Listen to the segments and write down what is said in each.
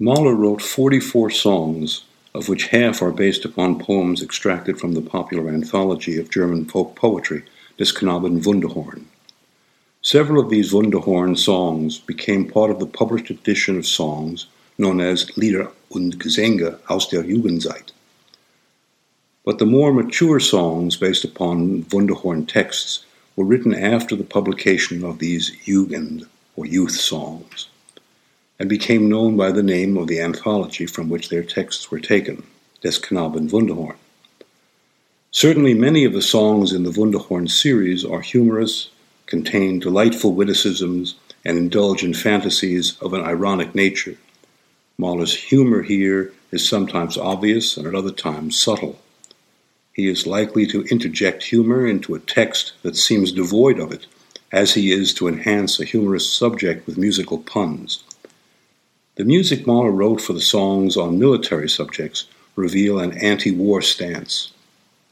Mahler wrote 44 songs, of which half are based upon poems extracted from the popular anthology of German folk poetry, Des Wunderhorn. Several of these Wunderhorn songs became part of the published edition of songs known as Lieder und Gesänge aus der Jugendzeit. But the more mature songs based upon Wunderhorn texts were written after the publication of these Jugend or youth songs and became known by the name of the anthology from which their texts were taken, Des Knaben Wunderhorn. Certainly, many of the songs in the Wunderhorn series are humorous, contain delightful witticisms, and indulge in fantasies of an ironic nature. Mahler's humor here is sometimes obvious and at other times subtle. He is likely to interject humor into a text that seems devoid of it, as he is to enhance a humorous subject with musical puns. The music Mahler wrote for the songs on military subjects reveal an anti war stance,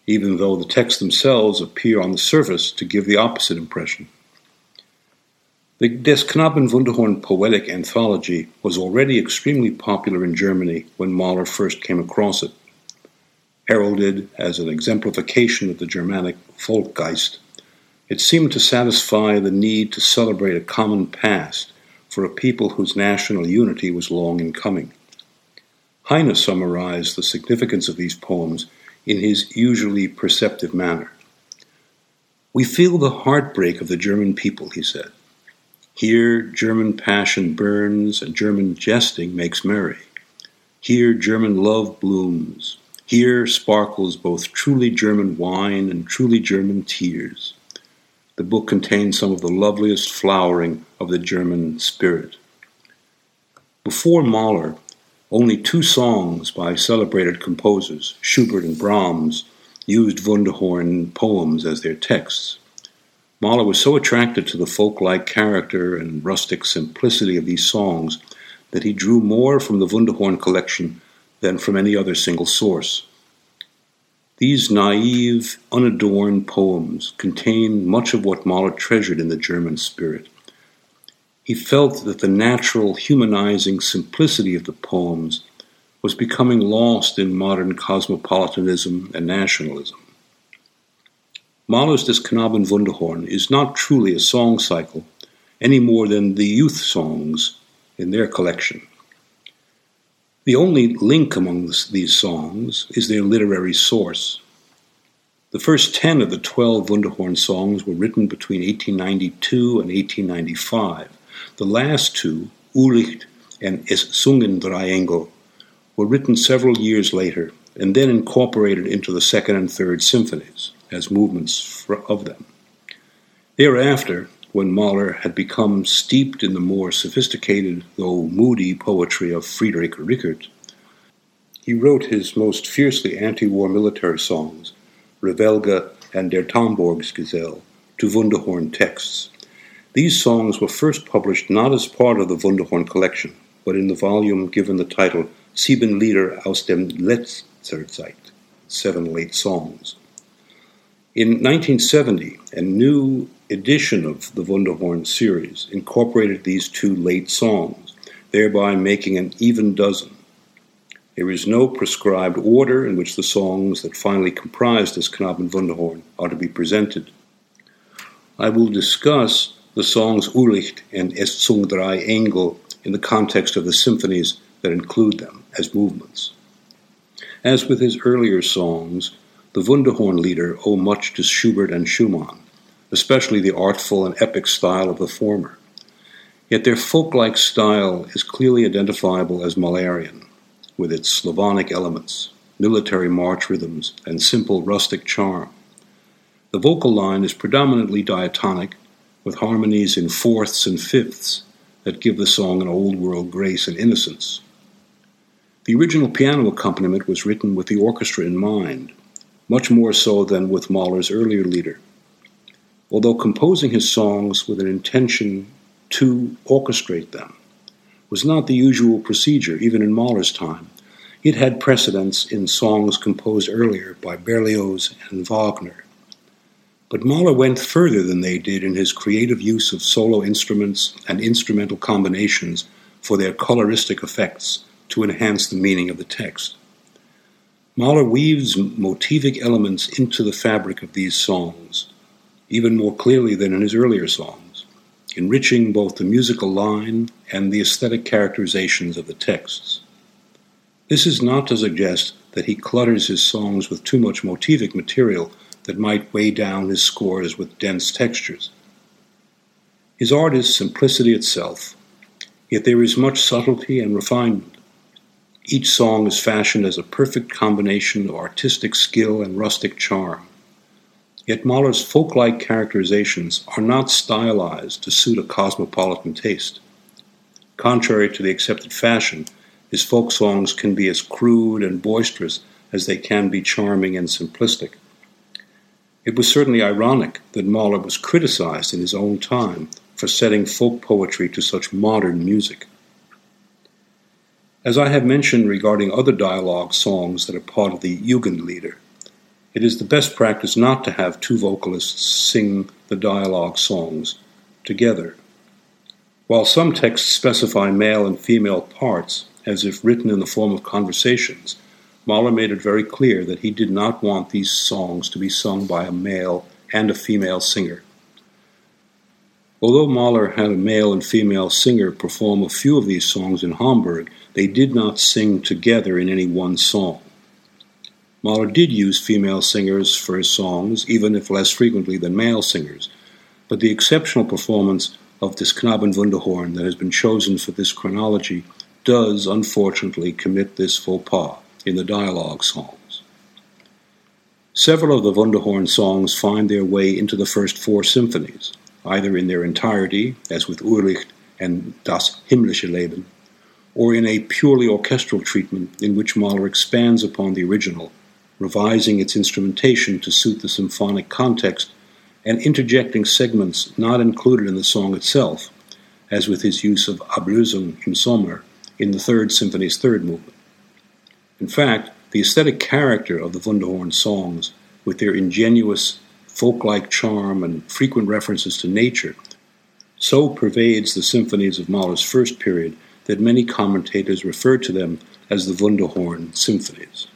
even though the texts themselves appear on the surface to give the opposite impression. The Des Knaben Wunderhorn poetic anthology was already extremely popular in Germany when Mahler first came across it. Heralded as an exemplification of the Germanic Volkgeist, it seemed to satisfy the need to celebrate a common past for a people whose national unity was long in coming. Heine summarized the significance of these poems in his usually perceptive manner. We feel the heartbreak of the German people, he said. Here, German passion burns and German jesting makes merry. Here, German love blooms. Here sparkles both truly German wine and truly German tears the book contains some of the loveliest flowering of the German spirit. Before Mahler, only two songs by celebrated composers, Schubert and Brahms, used Wunderhorn poems as their texts. Mahler was so attracted to the folk like character and rustic simplicity of these songs that he drew more from the Wunderhorn collection than from any other single source. These naive, unadorned poems contain much of what Mahler treasured in the German spirit. He felt that the natural, humanizing simplicity of the poems was becoming lost in modern cosmopolitanism and nationalism. Mahler's Des Knaben Wunderhorn is not truly a song cycle any more than the youth songs in their collection. The only link among these songs is their literary source. The first 10 of the 12 Wunderhorn songs were written between 1892 and 1895. The last two, Urlicht and Es sungen drei were written several years later and then incorporated into the second and third symphonies as movements of them. Thereafter, when Mahler had become steeped in the more sophisticated, though moody poetry of Friedrich Rückert, he wrote his most fiercely anti war military songs, Revelge and Der Tamboursg'sell, to Wunderhorn texts. These songs were first published not as part of the Wunderhorn collection, but in the volume given the title Sieben Lieder aus dem Letzter Zeit, Seven Late Songs. In 1970, a new edition of the Wunderhorn series incorporated these two late songs, thereby making an even dozen. There is no prescribed order in which the songs that finally comprise this Knaben Wunderhorn are to be presented. I will discuss the songs Urlicht and Es sung drei Engel in the context of the symphonies that include them as movements. As with his earlier songs, the Wunderhorn Lieder owe much to Schubert and Schumann, especially the artful and epic style of the former. Yet their folk like style is clearly identifiable as Mahlerian, with its Slavonic elements, military march rhythms, and simple rustic charm. The vocal line is predominantly diatonic, with harmonies in fourths and fifths that give the song an old world grace and innocence. The original piano accompaniment was written with the orchestra in mind, much more so than with Mahler's earlier Lieder. Although composing his songs with an intention to orchestrate them was not the usual procedure, even in Mahler's time, it had precedence in songs composed earlier by Berlioz and Wagner. But Mahler went further than they did in his creative use of solo instruments and instrumental combinations for their coloristic effects to enhance the meaning of the text. Mahler weaves motivic elements into the fabric of these songs, even more clearly than in his earlier songs, enriching both the musical line and the aesthetic characterizations of the texts. This is not to suggest that he clutters his songs with too much motivic material that might weigh down his scores with dense textures. His art is simplicity itself, yet there is much subtlety and refinement. Each song is fashioned as a perfect combination of artistic skill and rustic charm. Yet Mahler's folk like characterizations are not stylized to suit a cosmopolitan taste. Contrary to the accepted fashion, his folk songs can be as crude and boisterous as they can be charming and simplistic. It was certainly ironic that Mahler was criticized in his own time for setting folk poetry to such modern music. As I have mentioned regarding other dialogue songs that are part of the Jugendlieder, it is the best practice not to have two vocalists sing the dialogue songs together. While some texts specify male and female parts, as if written in the form of conversations, Mahler made it very clear that he did not want these songs to be sung by a male and a female singer. Although Mahler had a male and female singer perform a few of these songs in Hamburg, they did not sing together in any one song. Mahler did use female singers for his songs, even if less frequently than male singers, but the exceptional performance of this Knaben Wunderhorn that has been chosen for this chronology does unfortunately commit this faux pas in the dialogue songs. Several of the Wunderhorn songs find their way into the first four symphonies, either in their entirety, as with Urlicht and Das himmlische Leben, or in a purely orchestral treatment in which Mahler expands upon the original revising its instrumentation to suit the symphonic context, and interjecting segments not included in the song itself, as with his use of Ablösung im Sommer in the Third Symphony's third movement. In fact, the aesthetic character of the Wunderhorn songs, with their ingenuous, folk like charm and frequent references to nature, so pervades the symphonies of Mahler's first period that many commentators refer to them as the Wunderhorn symphonies.